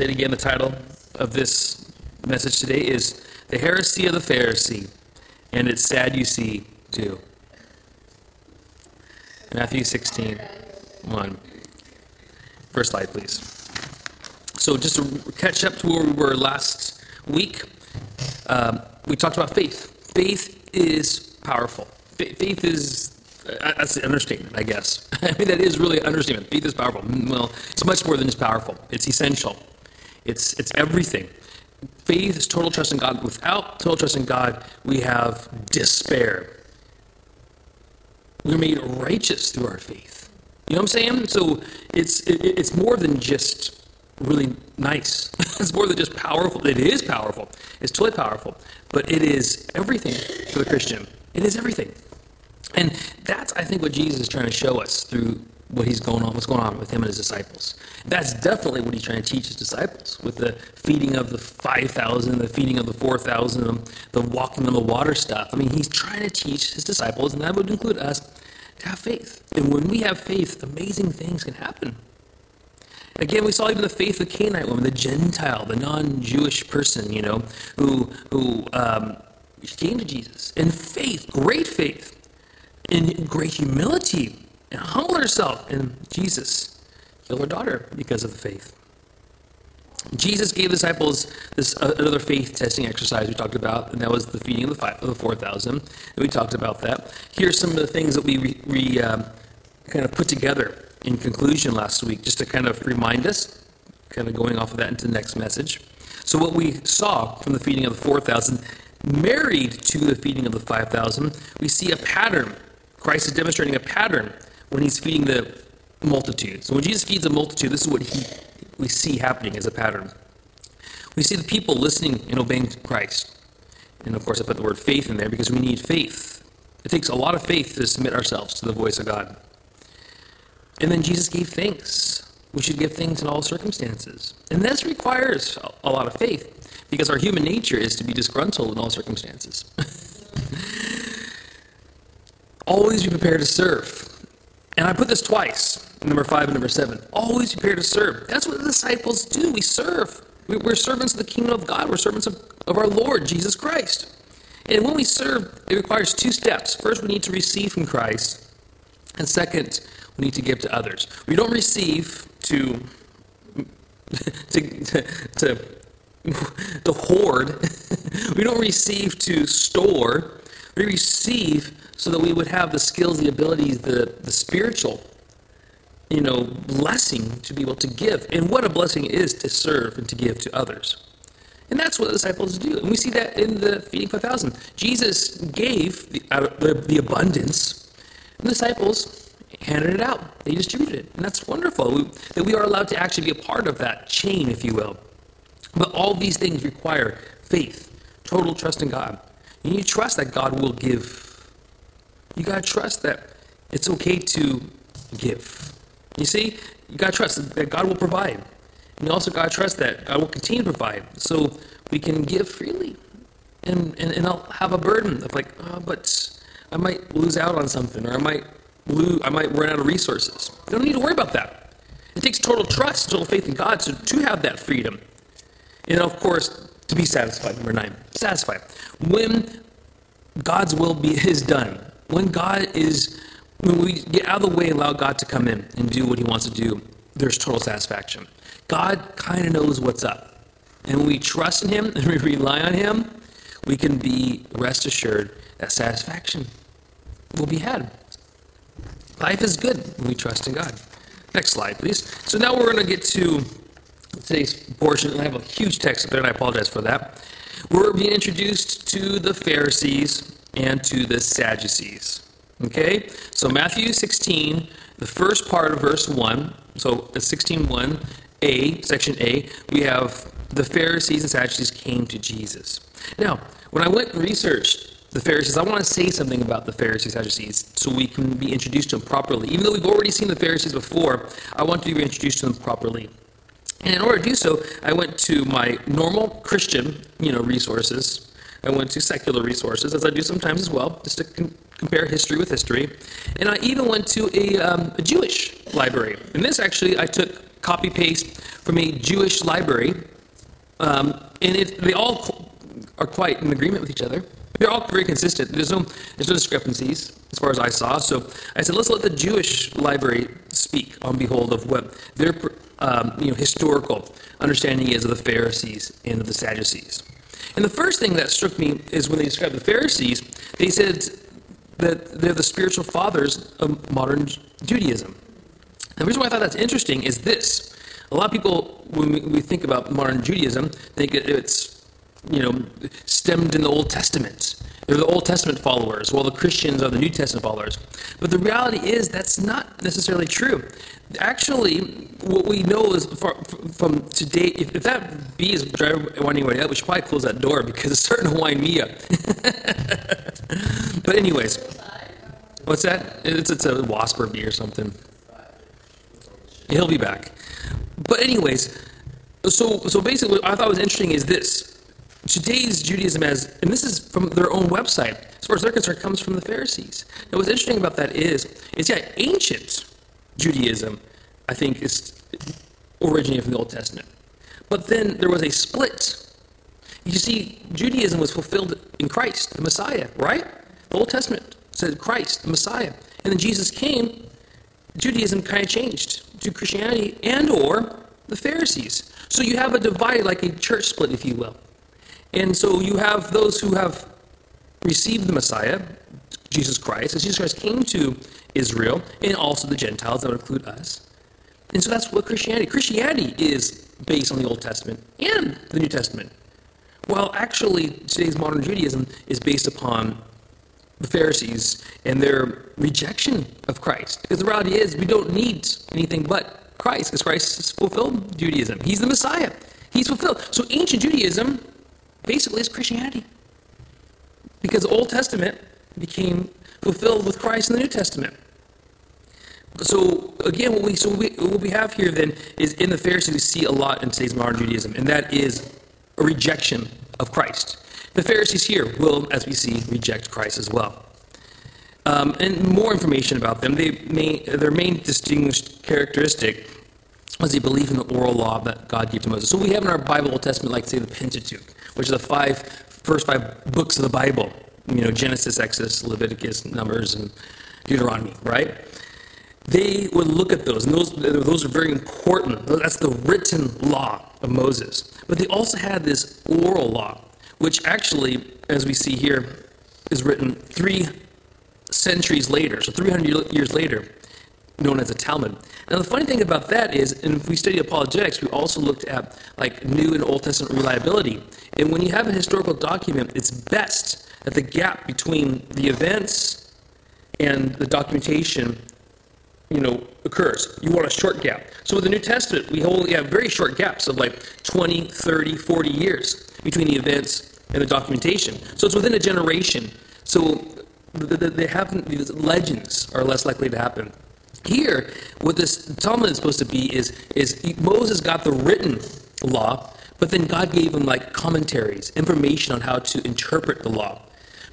say it again. The title of this message today is The Heresy of the Pharisee. And it's sad you see, too. Matthew 16, 1. First slide, please. So, just to catch up to where we were last week, um, we talked about faith. Faith is powerful. Faith is uh, that's the understatement, I guess. I mean, that is really an understatement. Faith is powerful. Well, it's much more than just powerful. It's essential. It's it's everything. Faith is total trust in God. Without total trust in God, we have despair. We're made righteous through our faith. You know what I'm saying? So it's it, it's more than just really nice. it's more than just powerful. It is powerful. It's totally powerful. But it is everything for the Christian. It is everything. And that's, I think, what Jesus is trying to show us through what he's going on, what's going on with him and his disciples. That's definitely what he's trying to teach his disciples with the feeding of the 5,000, the feeding of the 4,000, the walking on the water stuff. I mean, he's trying to teach his disciples, and that would include us, to have faith. And when we have faith, amazing things can happen. Again, we saw even the faith of the Canaanite woman, the Gentile, the non-Jewish person, you know, who who um, came to Jesus in faith, great faith, in great humility and humbled herself. in Jesus her daughter because of the faith. Jesus gave the disciples this uh, another faith testing exercise we talked about, and that was the feeding of the, five, of the 4,000. And we talked about that. Here's some of the things that we re, um, kind of put together in conclusion last week, just to kind of remind us, kind of going off of that into the next message. So, what we saw from the feeding of the 4,000, married to the feeding of the 5,000, we see a pattern Christ is demonstrating a pattern when he's feeding the multitude. So when Jesus feeds a multitude, this is what he, we see happening as a pattern. We see the people listening and obeying Christ. And of course, I put the word faith in there because we need faith. It takes a lot of faith to submit ourselves to the voice of God. And then Jesus gave thanks. We should give thanks in all circumstances. And this requires a lot of faith because our human nature is to be disgruntled in all circumstances. Always be prepared to serve. And I put this twice, number five and number seven. Always prepare to serve. That's what the disciples do. We serve. We're servants of the kingdom of God. We're servants of, of our Lord, Jesus Christ. And when we serve, it requires two steps. First, we need to receive from Christ. And second, we need to give to others. We don't receive to, to, to, to, to hoard. we don't receive to store. We receive so that we would have the skills, the abilities, the, the spiritual, you know, blessing to be able to give. And what a blessing it is to serve and to give to others. And that's what the disciples do. And we see that in the feeding 5,000. Jesus gave the, the, the abundance, and the disciples handed it out. They distributed it. And that's wonderful we, that we are allowed to actually be a part of that chain, if you will. But all these things require faith, total trust in God. You need to trust that God will give you got to trust that it's okay to give. You see, you got to trust that God will provide. And you also got to trust that God will continue to provide so we can give freely. And, and, and I'll have a burden of like, oh, but I might lose out on something or I might lose, I might run out of resources. You don't need to worry about that. It takes total trust, total faith in God to, to have that freedom. And of course, to be satisfied. Number nine, satisfied. When God's will be is done, when God is, when we get out of the way and allow God to come in and do what He wants to do, there's total satisfaction. God kind of knows what's up. And when we trust in Him and we rely on Him, we can be rest assured that satisfaction will be had. Life is good when we trust in God. Next slide, please. So now we're going to get to today's portion. I have a huge text up there, and I apologize for that. We're being introduced to the Pharisees and to the Sadducees. Okay? So Matthew 16, the first part of verse 1, so 16.1, A, section A, we have the Pharisees and Sadducees came to Jesus. Now, when I went and researched the Pharisees, I want to say something about the Pharisees and Sadducees so we can be introduced to them properly. Even though we've already seen the Pharisees before, I want to be introduced to them properly. And in order to do so, I went to my normal Christian, you know, resources, I went to secular resources, as I do sometimes as well, just to con- compare history with history. And I even went to a, um, a Jewish library. And this actually, I took copy paste from a Jewish library. Um, and it, they all are quite in agreement with each other. They're all very consistent. There's no, there's no discrepancies as far as I saw. So I said, let's let the Jewish library speak on behold of what their um, you know, historical understanding is of the Pharisees and of the Sadducees. And the first thing that struck me is when they described the Pharisees, they said that they're the spiritual fathers of modern Judaism. The reason why I thought that's interesting is this. A lot of people, when we, we think about modern Judaism, think it's you know, stemmed in the Old Testament. They're the Old Testament followers, while the Christians are the New Testament followers. But the reality is that's not necessarily true. Actually, what we know is from today, if, if that bee is driving anyway out, we should probably close that door because it's starting to wind me up. but anyways, what's that? It's, it's a wasp or bee or something. He'll be back. But anyways, so so basically, what I thought was interesting is this Today's Judaism as, and this is from their own website, as far as they're concerned, comes from the Pharisees. Now, what's interesting about that is, is yeah, ancient Judaism, I think, is originated from the Old Testament. But then there was a split. You see, Judaism was fulfilled in Christ, the Messiah, right? The Old Testament said Christ, the Messiah. And then Jesus came, Judaism kind of changed to Christianity and or the Pharisees. So you have a divide, like a church split, if you will. And so you have those who have received the Messiah, Jesus Christ, as Jesus Christ came to Israel, and also the Gentiles, that would include us. And so that's what Christianity. Christianity is based on the Old Testament and the New Testament. While actually today's modern Judaism is based upon the Pharisees and their rejection of Christ. Because the reality is we don't need anything but Christ, because Christ has fulfilled Judaism. He's the Messiah. He's fulfilled. So ancient Judaism basically is Christianity. Because the Old Testament became fulfilled with Christ in the New Testament. So again, what we so we, what we have here then is in the Pharisees we see a lot in today's modern Judaism, and that is a rejection of Christ. The Pharisees here will, as we see, reject Christ as well. Um, and more information about them. They may, their main distinguished characteristic was the belief in the oral law that God gave to Moses. So we have in our Bible Old Testament, like say the Pentateuch, which are the five first five books of the Bible. You know, Genesis, Exodus, Leviticus, Numbers, and Deuteronomy, right? They would look at those, and those, those are very important. That's the written law of Moses. But they also had this oral law, which actually, as we see here, is written three centuries later, so 300 years later known as a Talmud. Now, the funny thing about that is, and if we study apologetics, we also looked at like New and Old Testament reliability. And when you have a historical document, it's best that the gap between the events and the documentation you know, occurs. You want a short gap. So with the New Testament, we only have very short gaps of like 20, 30, 40 years between the events and the documentation. So it's within a generation. So they have legends are less likely to happen. Here, what this Talmud is supposed to be is, is Moses got the written law, but then God gave him like commentaries, information on how to interpret the law.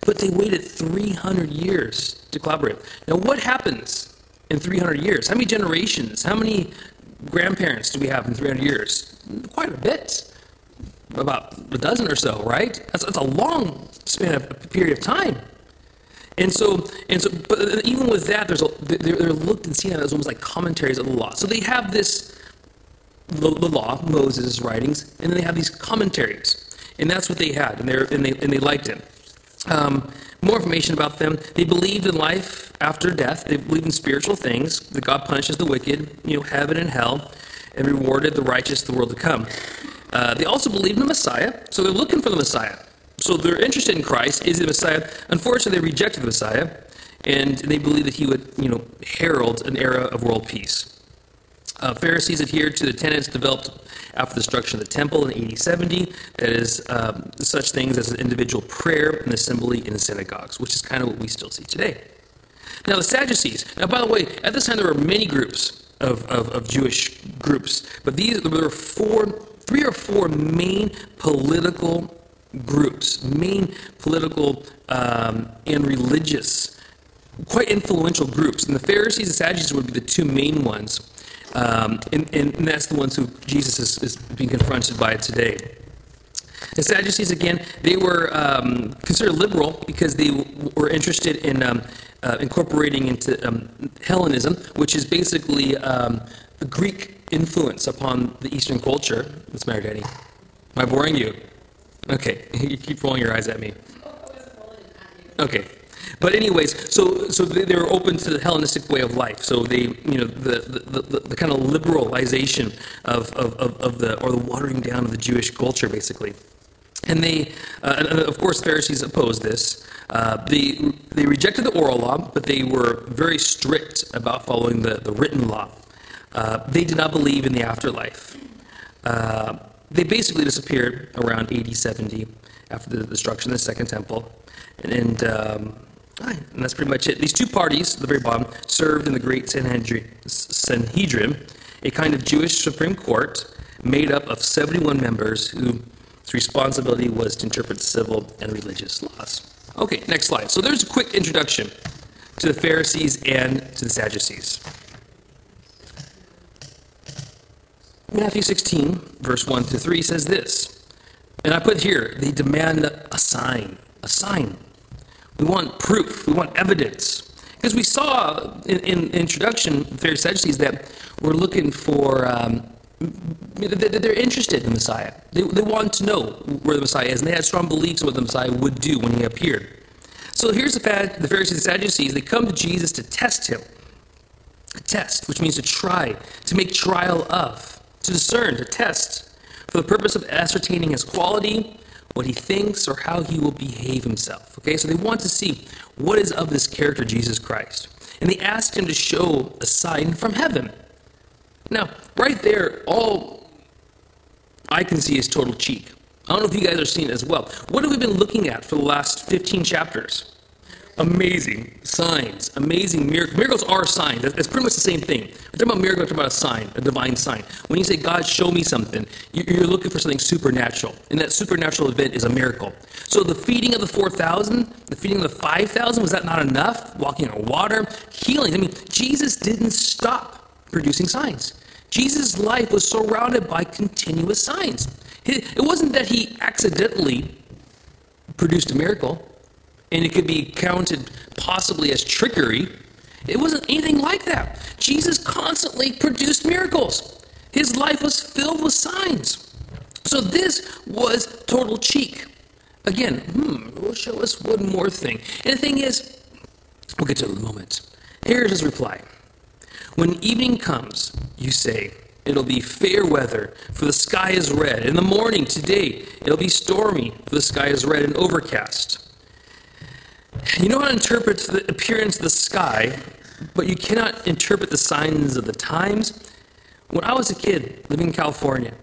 But they waited 300 years to collaborate. Now, what happens in 300 years? How many generations? How many grandparents do we have in 300 years? Quite a bit. About a dozen or so, right? That's, that's a long span of period of time. And so, and so, but even with that, there's a, they're, they're looked and seen as almost like commentaries of the law. So they have this, the, the law, Moses' writings, and then they have these commentaries, and that's what they had, and, and they and they liked it. Um, more information about them. They believed in life after death. They believed in spiritual things. That God punishes the wicked, you know, heaven and hell, and rewarded the righteous the world to come. Uh, they also believed in the Messiah, so they're looking for the Messiah. So they're interested in Christ, is the Messiah. Unfortunately, they rejected the Messiah, and they believed that he would, you know, herald an era of world peace. Uh, Pharisees adhered to the tenets developed after the destruction of the temple in AD 70, that is, um, such things as individual prayer and assembly in the synagogues, which is kind of what we still see today. Now, the Sadducees. Now, by the way, at this time there were many groups of, of, of Jewish groups, but these there were four, three or four main political groups, main political um, and religious quite influential groups. And the Pharisees and Sadducees would be the two main ones. Um, and, and, that's the ones who Jesus is, is being confronted by today. The Sadducees, again, they were um, considered liberal because they were interested in um, uh, incorporating into um, Hellenism, which is basically um, the Greek influence upon the Eastern culture. What's the matter? Am I boring you? Okay, you keep rolling your eyes at me. Okay, but anyways, so so they, were open to the Hellenistic way of life. So they, you know, the the, the, the kind of liberalization of, of, of, of, the or the watering down of the Jewish culture, basically. And they, uh, and of course, Pharisees opposed this. Uh, they, they rejected the oral law, but they were very strict about following the, the written law. Uh, they did not believe in the afterlife. They basically disappeared around AD 70 after the destruction of the Second Temple. And, and, um, and that's pretty much it. These two parties, at the very bottom, served in the Great Sanhedrin, Sanhedrin, a kind of Jewish Supreme Court made up of 71 members whose responsibility was to interpret civil and religious laws. Okay, next slide. So there's a quick introduction to the Pharisees and to the Sadducees. Matthew 16, verse 1 to 3 says this. And I put here, they demand a sign. A sign. We want proof. We want evidence. Because we saw in, in introduction, the Pharisees Sadducees, that we're looking for, um, they're interested in the Messiah. They, they want to know where the Messiah is, and they had strong beliefs in what the Messiah would do when he appeared. So here's the, fact, the Pharisees and Sadducees. They come to Jesus to test him. A test, which means to try, to make trial of, to discern, to test, for the purpose of ascertaining his quality, what he thinks, or how he will behave himself. Okay, so they want to see what is of this character, Jesus Christ. And they ask him to show a sign from heaven. Now, right there, all I can see is total cheek. I don't know if you guys are seeing it as well. What have we been looking at for the last 15 chapters? Amazing signs, amazing miracles. Miracles are signs. It's pretty much the same thing. We're talking about miracles, we're talking about a sign, a divine sign. When you say, God, show me something, you're looking for something supernatural. And that supernatural event is a miracle. So the feeding of the 4,000, the feeding of the 5,000, was that not enough? Walking on water, healing. I mean, Jesus didn't stop producing signs. Jesus' life was surrounded by continuous signs. It wasn't that he accidentally produced a miracle and it could be counted possibly as trickery. It wasn't anything like that. Jesus constantly produced miracles. His life was filled with signs. So this was total cheek. Again, hmm, we'll show us one more thing. And the thing is, we'll get to it in a moment. Here's his reply. When evening comes, you say, It'll be fair weather, for the sky is red. In the morning, today, it'll be stormy, for the sky is red and overcast. You know how to interpret the appearance of the sky, but you cannot interpret the signs of the times. When I was a kid living in California,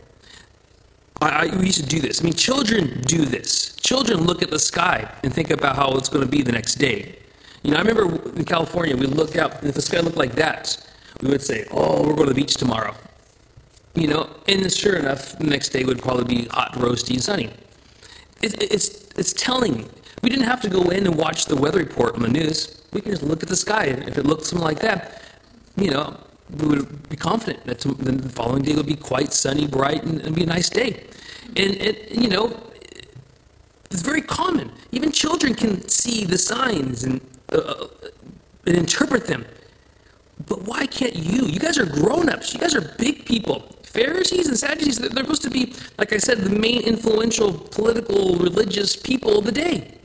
I, I used to do this. I mean, children do this. Children look at the sky and think about how it's going to be the next day. You know, I remember in California, we look out, and if the sky looked like that, we would say, Oh, we're going to the beach tomorrow. You know, and sure enough, the next day would probably be hot, roasty, sunny. It, it's, it's telling. We didn't have to go in and watch the weather report on the news. We can just look at the sky. And if it looked something like that, you know, we would be confident that the following day would be quite sunny, bright, and, and be a nice day. And, it, you know, it's very common. Even children can see the signs and, uh, uh and interpret them. But why can't you? You guys are grown ups. You guys are big people. Pharisees and Sadducees, they're supposed to be, like I said, the main influential political, religious people of the day.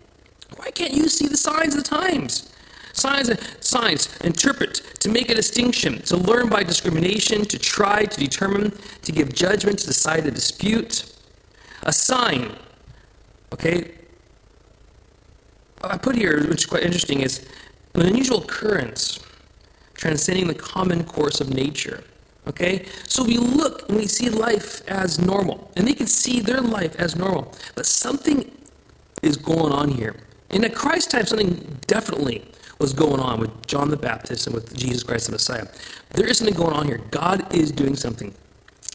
Why can't you see the signs of the times? Signs, signs, interpret, to make a distinction, to learn by discrimination, to try, to determine, to give judgment, to decide a dispute. A sign, okay? I put here, which is quite interesting, is an unusual occurrence transcending the common course of nature. Okay? So we look and we see life as normal. And they can see their life as normal. But something is going on here. In a Christ time, something definitely was going on with John the Baptist and with Jesus Christ the Messiah. There is something going on here. God is doing something.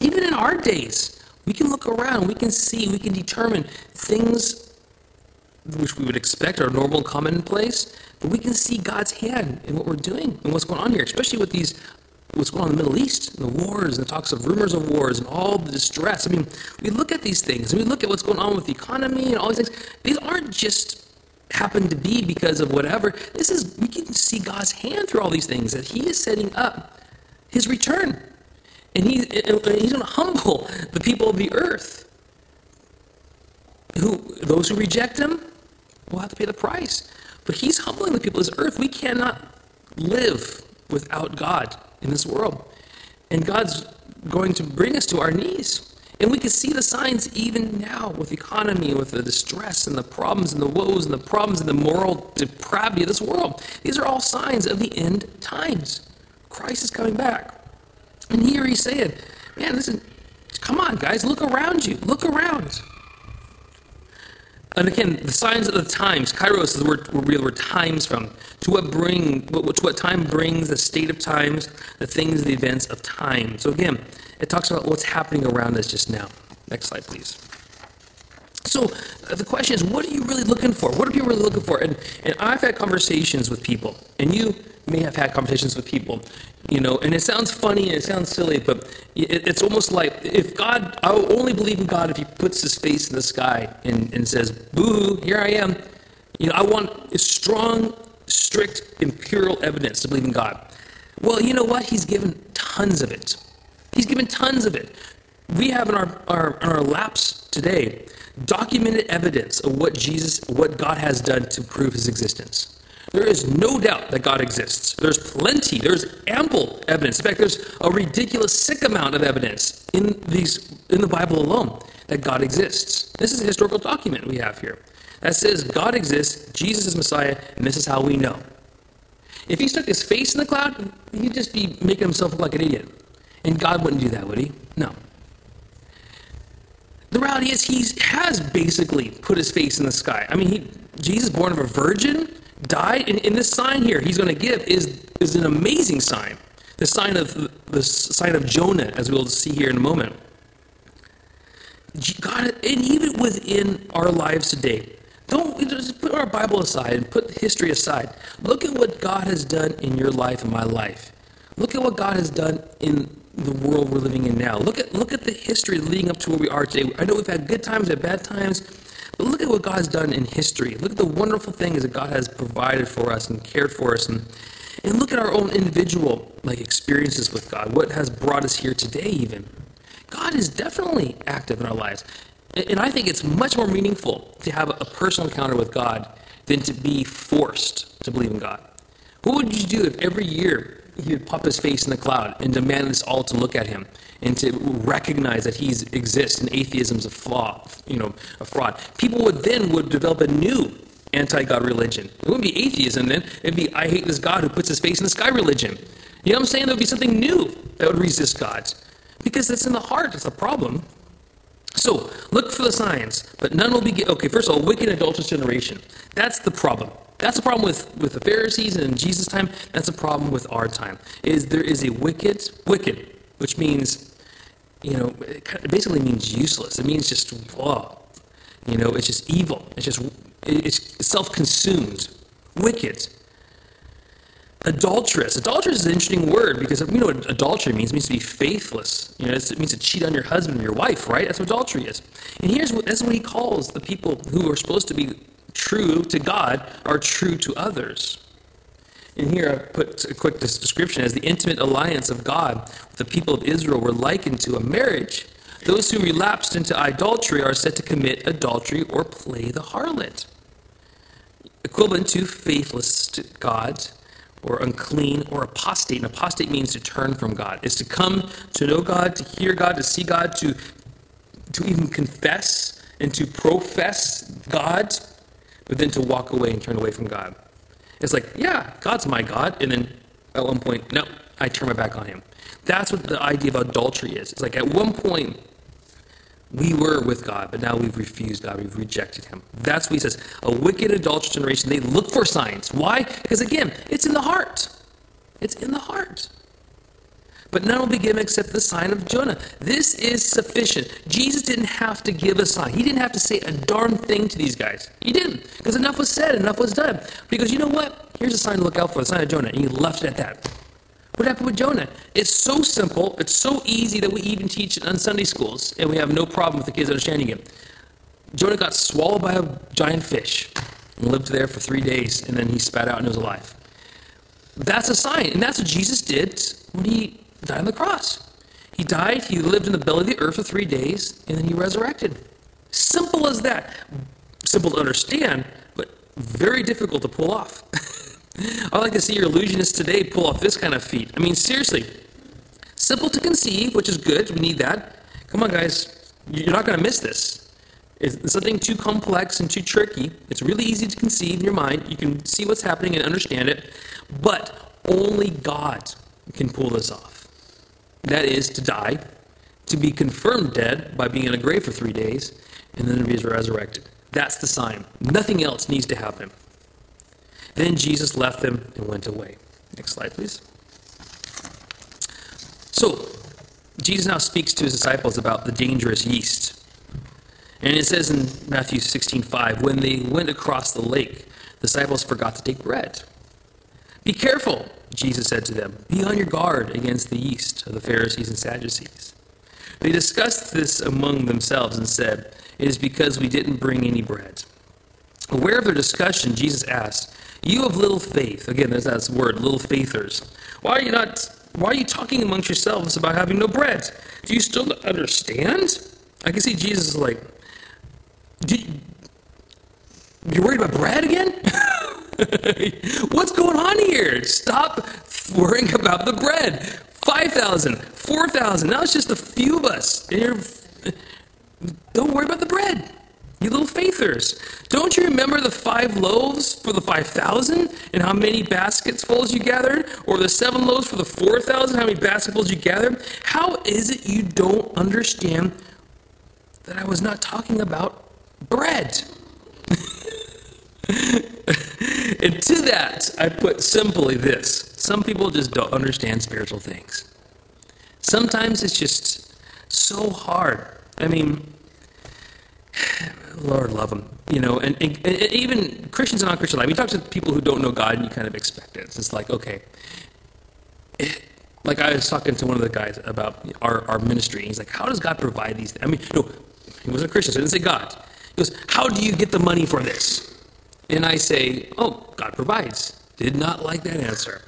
Even in our days, we can look around, we can see, we can determine things which we would expect are normal, commonplace, But we can see God's hand in what we're doing and what's going on here, especially with these what's going on in the Middle East, the wars, and the talks of rumors of wars, and all the distress. I mean, we look at these things, and we look at what's going on with the economy and all these things. These aren't just happen to be because of whatever. This is we can see God's hand through all these things that He is setting up His return, and He and He's going to humble the people of the earth. Who those who reject Him will have to pay the price. But He's humbling the people of this earth. We cannot live without God in this world. And God's going to bring us to our knees. And we can see the signs even now with the economy, with the distress and the problems and the woes and the problems and the moral depravity of this world. These are all signs of the end times. Christ is coming back. And here he's saying, man, listen, come on, guys, look around you. Look around. And again, the signs of the times, kairos is the word where we word times from. To what bring, to what time brings, the state of times, the things, the events of time. So again, it talks about what's happening around us just now. Next slide, please. So uh, the question is, what are you really looking for? What are people really looking for? And, and I've had conversations with people, and you may have had conversations with people, you know, and it sounds funny and it sounds silly, but it, it's almost like if God, I will only believe in God if He puts His face in the sky and, and says, boo, here I am. You know, I want strong, strict, imperial evidence to believe in God. Well, you know what? He's given tons of it. He's given tons of it. We have in our, our, in our laps today documented evidence of what Jesus, what God has done to prove his existence. There is no doubt that God exists. There's plenty, there's ample evidence. In fact, there's a ridiculous sick amount of evidence in these in the Bible alone that God exists. This is a historical document we have here that says God exists, Jesus is Messiah, and this is how we know. If he stuck his face in the cloud, he'd just be making himself look like an idiot. And God wouldn't do that, would he? No. The reality is, he has basically put his face in the sky. I mean, he, Jesus, born of a virgin, died, and, and this sign here he's going to give is, is an amazing sign. The sign of the sign of Jonah, as we'll see here in a moment. God, and even within our lives today, don't just put our Bible aside and put history aside. Look at what God has done in your life and my life. Look at what God has done in the world we're living in now. Look at look at the history leading up to where we are today. I know we've had good times and bad times, but look at what God has done in history. Look at the wonderful things that God has provided for us and cared for us and and look at our own individual like experiences with God. What has brought us here today even. God is definitely active in our lives. And I think it's much more meaningful to have a personal encounter with God than to be forced to believe in God. What would you do if every year he would pop his face in the cloud and demand us all to look at him and to recognize that he exists and atheism is a flaw, you know, a fraud. People would then would develop a new anti-God religion. It wouldn't be atheism then. It'd be I hate this God who puts his face in the sky religion. You know what I'm saying? There would be something new that would resist God. Because it's in the heart, it's a problem. So look for the signs, but none will be. Okay, first of all, wicked adulterous generation. That's the problem. That's the problem with, with the Pharisees and in Jesus' time. That's a problem with our time. Is there is a wicked, wicked, which means, you know, it basically means useless. It means just oh, you know, it's just evil. It's just it's self-consumed, wicked. Adulterous. Adulterous is an interesting word because you know what adultery means. It means to be faithless. You know, it means to cheat on your husband or your wife, right? That's what adultery is. And here's what that's what he calls the people who are supposed to be true to God are true to others. And here I put a quick description as the intimate alliance of God with the people of Israel were likened to a marriage. Those who relapsed into idolatry are said to commit adultery or play the harlot. Equivalent to faithless to God or unclean or apostate. And apostate means to turn from God. is to come to know God, to hear God, to see God, to, to even confess and to profess God but then to walk away and turn away from God. It's like, yeah, God's my God. And then at one point, no, I turn my back on him. That's what the idea of adultery is. It's like at one point, we were with God, but now we've refused God. We've rejected Him. That's what He says. A wicked, adulterous generation, they look for signs. Why? Because again, it's in the heart. It's in the heart. But none will be given except the sign of Jonah. This is sufficient. Jesus didn't have to give a sign. He didn't have to say a darn thing to these guys. He didn't, because enough was said, enough was done. Because you know what? Here's a sign to look out for, the sign of Jonah. And he left it at that. What happened with Jonah? It's so simple, it's so easy that we even teach it on Sunday schools, and we have no problem with the kids understanding it. Jonah got swallowed by a giant fish and lived there for three days, and then he spat out and was alive. That's a sign, and that's what Jesus did when he died on the cross. He died, he lived in the belly of the earth for three days, and then he resurrected. Simple as that. Simple to understand, but very difficult to pull off. I like to see your illusionists today pull off this kind of feat. I mean, seriously. Simple to conceive, which is good. We need that. Come on, guys. You're not going to miss this. It's something too complex and too tricky. It's really easy to conceive in your mind. You can see what's happening and understand it. But only God can pull this off. That is, to die, to be confirmed dead by being in a grave for three days, and then to be resurrected. That's the sign. Nothing else needs to happen. Then Jesus left them and went away. Next slide, please. So, Jesus now speaks to his disciples about the dangerous yeast. And it says in Matthew 16 5, when they went across the lake, the disciples forgot to take bread. Be careful, Jesus said to them. Be on your guard against the yeast of the Pharisees and Sadducees. They discussed this among themselves and said, It is because we didn't bring any bread. Aware of their discussion, Jesus asked, You have little faith. Again, there's that word, little faithers. Why are you not why are you talking amongst yourselves about having no bread? Do you still not understand? I can see Jesus is like, you, You're worried about bread again? What's going on here? Stop worrying about the bread. 5,000, 4,000. Now it's just a few of us. Don't worry about the bread. You little faithers. Don't you remember the five loaves for the 5,000 and how many baskets fulls you gathered? Or the seven loaves for the 4,000, how many basketfuls you gathered? How is it you don't understand that I was not talking about bread? and to that, I put simply this some people just don't understand spiritual things. Sometimes it's just so hard. I mean, Lord love them, you know, and, and, and even Christians and non-Christian life. We talk to people who don't know God, and you kind of expect it. It's like, okay, like I was talking to one of the guys about our, our ministry, and he's like, how does God provide these? Things? I mean, no, he wasn't a Christian, so he didn't say God. He goes, how do you get the money for this? And I say, oh, God provides. Did not like that answer.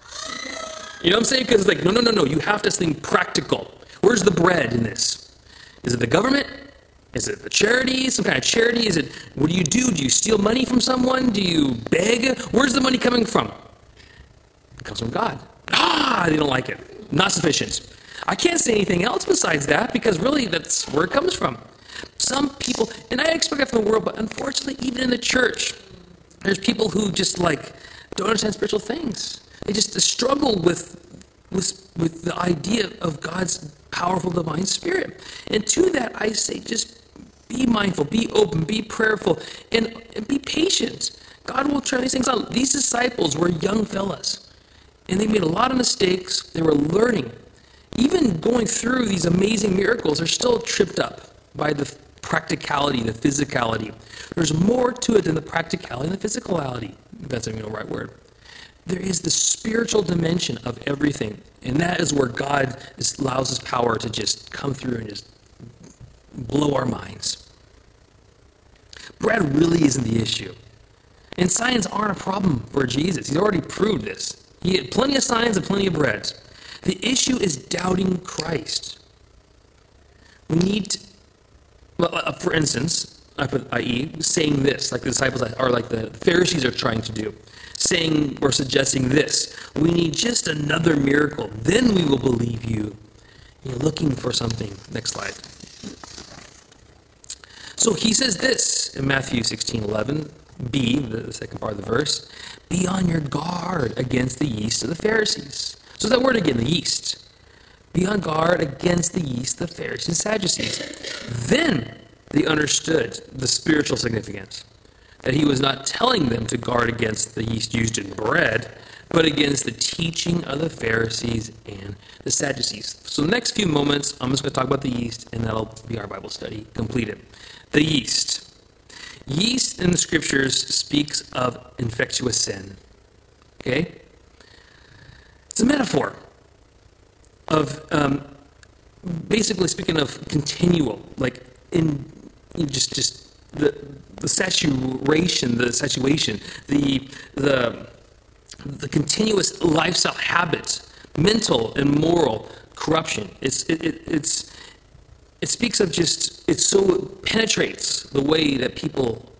You know what I'm saying? Because it's like, no, no, no, no. You have to think practical. Where's the bread in this? Is it the government? Is it the charity? Some kind of charity? Is it, what do you do? Do you steal money from someone? Do you beg? Where's the money coming from? It comes from God. Ah, they don't like it. Not sufficient. I can't say anything else besides that because really that's where it comes from. Some people, and I expect that from the world, but unfortunately, even in the church, there's people who just like don't understand spiritual things. They just struggle with with, with the idea of God's powerful divine spirit. And to that, I say, just be mindful, be open, be prayerful, and, and be patient. God will turn these things on. These disciples were young fellas, and they made a lot of mistakes. They were learning. Even going through these amazing miracles, they're still tripped up by the practicality, the physicality. There's more to it than the practicality and the physicality, that's even the right word. There is the spiritual dimension of everything, and that is where God allows His power to just come through and just blow our minds. Bread really isn't the issue. And signs aren't a problem for Jesus. He's already proved this. He had plenty of signs and plenty of bread. The issue is doubting Christ. We need Uh, for instance, i.e., saying this, like the disciples are like the Pharisees are trying to do, saying or suggesting this. We need just another miracle. Then we will believe you. You're looking for something. Next slide. So he says this in Matthew 16 11, B, the second part of the verse Be on your guard against the yeast of the Pharisees. So that word again, the yeast. Be on guard against the yeast of the Pharisees and Sadducees. Then they understood the spiritual significance. That he was not telling them to guard against the yeast used in bread, but against the teaching of the Pharisees and the Sadducees. So, the next few moments, I'm just going to talk about the yeast, and that'll be our Bible study completed. The yeast. Yeast in the scriptures speaks of infectious sin. Okay? It's a metaphor of um, basically speaking of continual, like in just just the the saturation, the saturation, the the the continuous lifestyle habits, mental and moral corruption. It's it, it, it's it speaks of just it so penetrates the way that people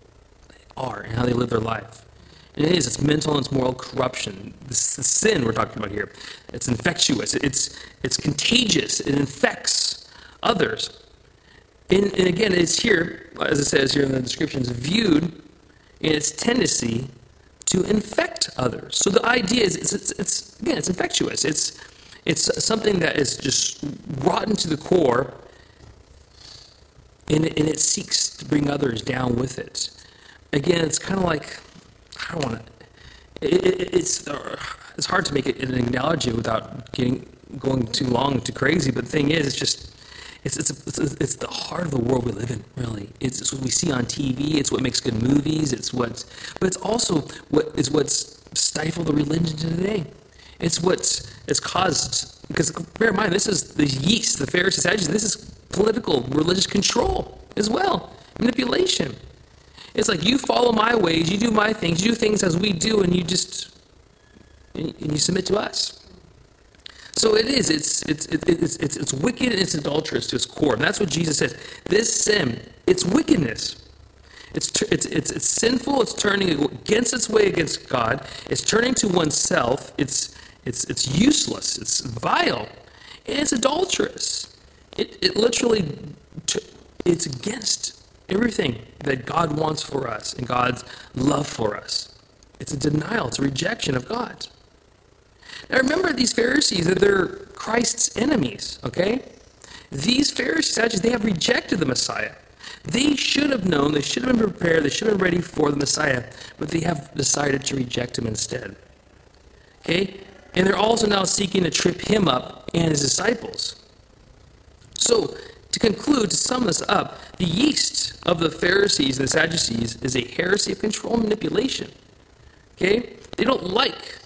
are and how they live their life. It is. It's mental and it's moral corruption. This the sin we're talking about here. It's infectious. It's it's contagious. It infects others. And, and again, it's here, as it says here in the descriptions, viewed in its tendency to infect others. So the idea is, it's, it's, it's again, it's infectious. It's it's something that is just rotten to the core, and and it seeks to bring others down with it. Again, it's kind of like I don't want to. It, it, it's it's hard to make it an analogy without getting going too long, too crazy. But the thing is, it's just it's it's, it's, it's the heart of the world we live in. Really, it's, it's what we see on TV. It's what makes good movies. It's what, but it's also what is what's stifled the religion today. It's what's it's caused because bear in mind this is the yeast, the Pharisees. This is political, religious control as well, manipulation. It's like you follow my ways, you do my things, you do things as we do, and you just and you submit to us. So it is. It's it's it's it's it's wicked and it's adulterous to its core. And that's what Jesus says. This sin, it's wickedness. It's, it's, it's, it's sinful. It's turning against its way against God. It's turning to oneself. It's, it's, it's useless. It's vile. And it's adulterous. It, it literally, it's against everything that God wants for us and God's love for us. It's a denial, it's a rejection of God. Now remember these Pharisees that they're Christ's enemies, okay? These Pharisees, actually, they have rejected the Messiah. They should have known, they should have been prepared, they should have been ready for the Messiah, but they have decided to reject him instead. Okay? And they're also now seeking to trip him up and his disciples. So, to conclude, to sum this up, the yeast of the Pharisees and the Sadducees is a heresy of control and manipulation. Okay? They don't like,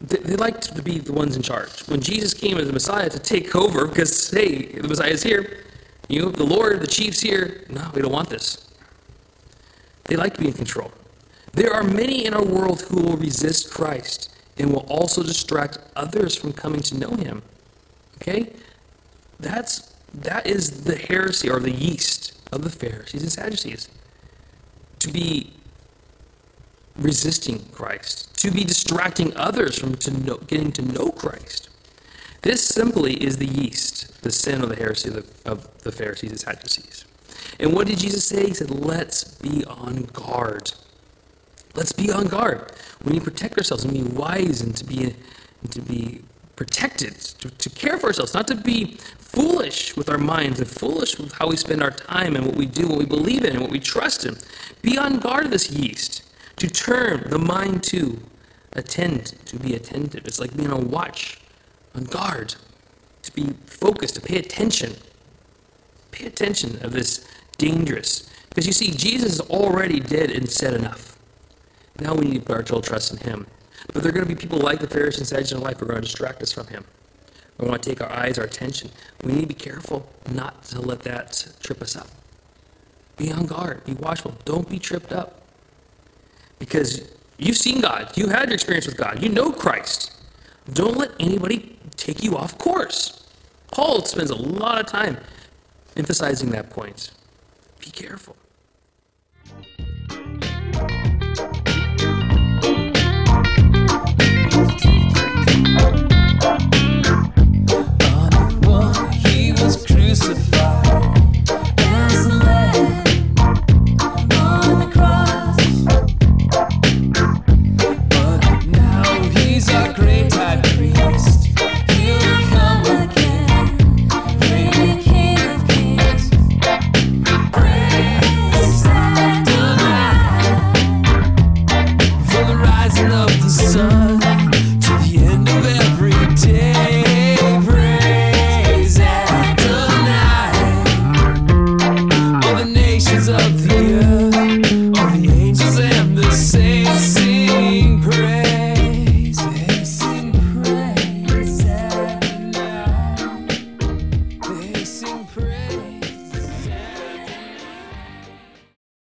they, like to be the ones in charge. When Jesus came as the Messiah to take over, because, hey, the Messiah is here, you know, the Lord, the chief's here, no, we don't want this. They like to be in control. There are many in our world who will resist Christ and will also distract others from coming to know him. Okay? That's that is the heresy or the yeast of the Pharisees and Sadducees. To be resisting Christ, to be distracting others from to know, getting to know Christ. This simply is the yeast, the sin of the heresy of the, of the Pharisees and Sadducees. And what did Jesus say? He said, Let's be on guard. Let's be on guard. We need to protect ourselves and be wise and to be, and to be protected, to, to care for ourselves, not to be foolish with our minds and foolish with how we spend our time and what we do, what we believe in, and what we trust in. Be on guard of this yeast, to turn the mind to, attend, to be attentive. It's like being on watch, on guard, to be focused, to pay attention. Pay attention of this dangerous. Because you see, Jesus already did and said enough. Now we need to put our total trust in him. But there are going to be people like the Pharisees and Sadducees in life who are going to distract us from him. We want to take our eyes, our attention. We need to be careful not to let that trip us up. Be on guard. Be watchful. Don't be tripped up. Because you've seen God. You had your experience with God. You know Christ. Don't let anybody take you off course. Paul spends a lot of time emphasizing that point. Be careful.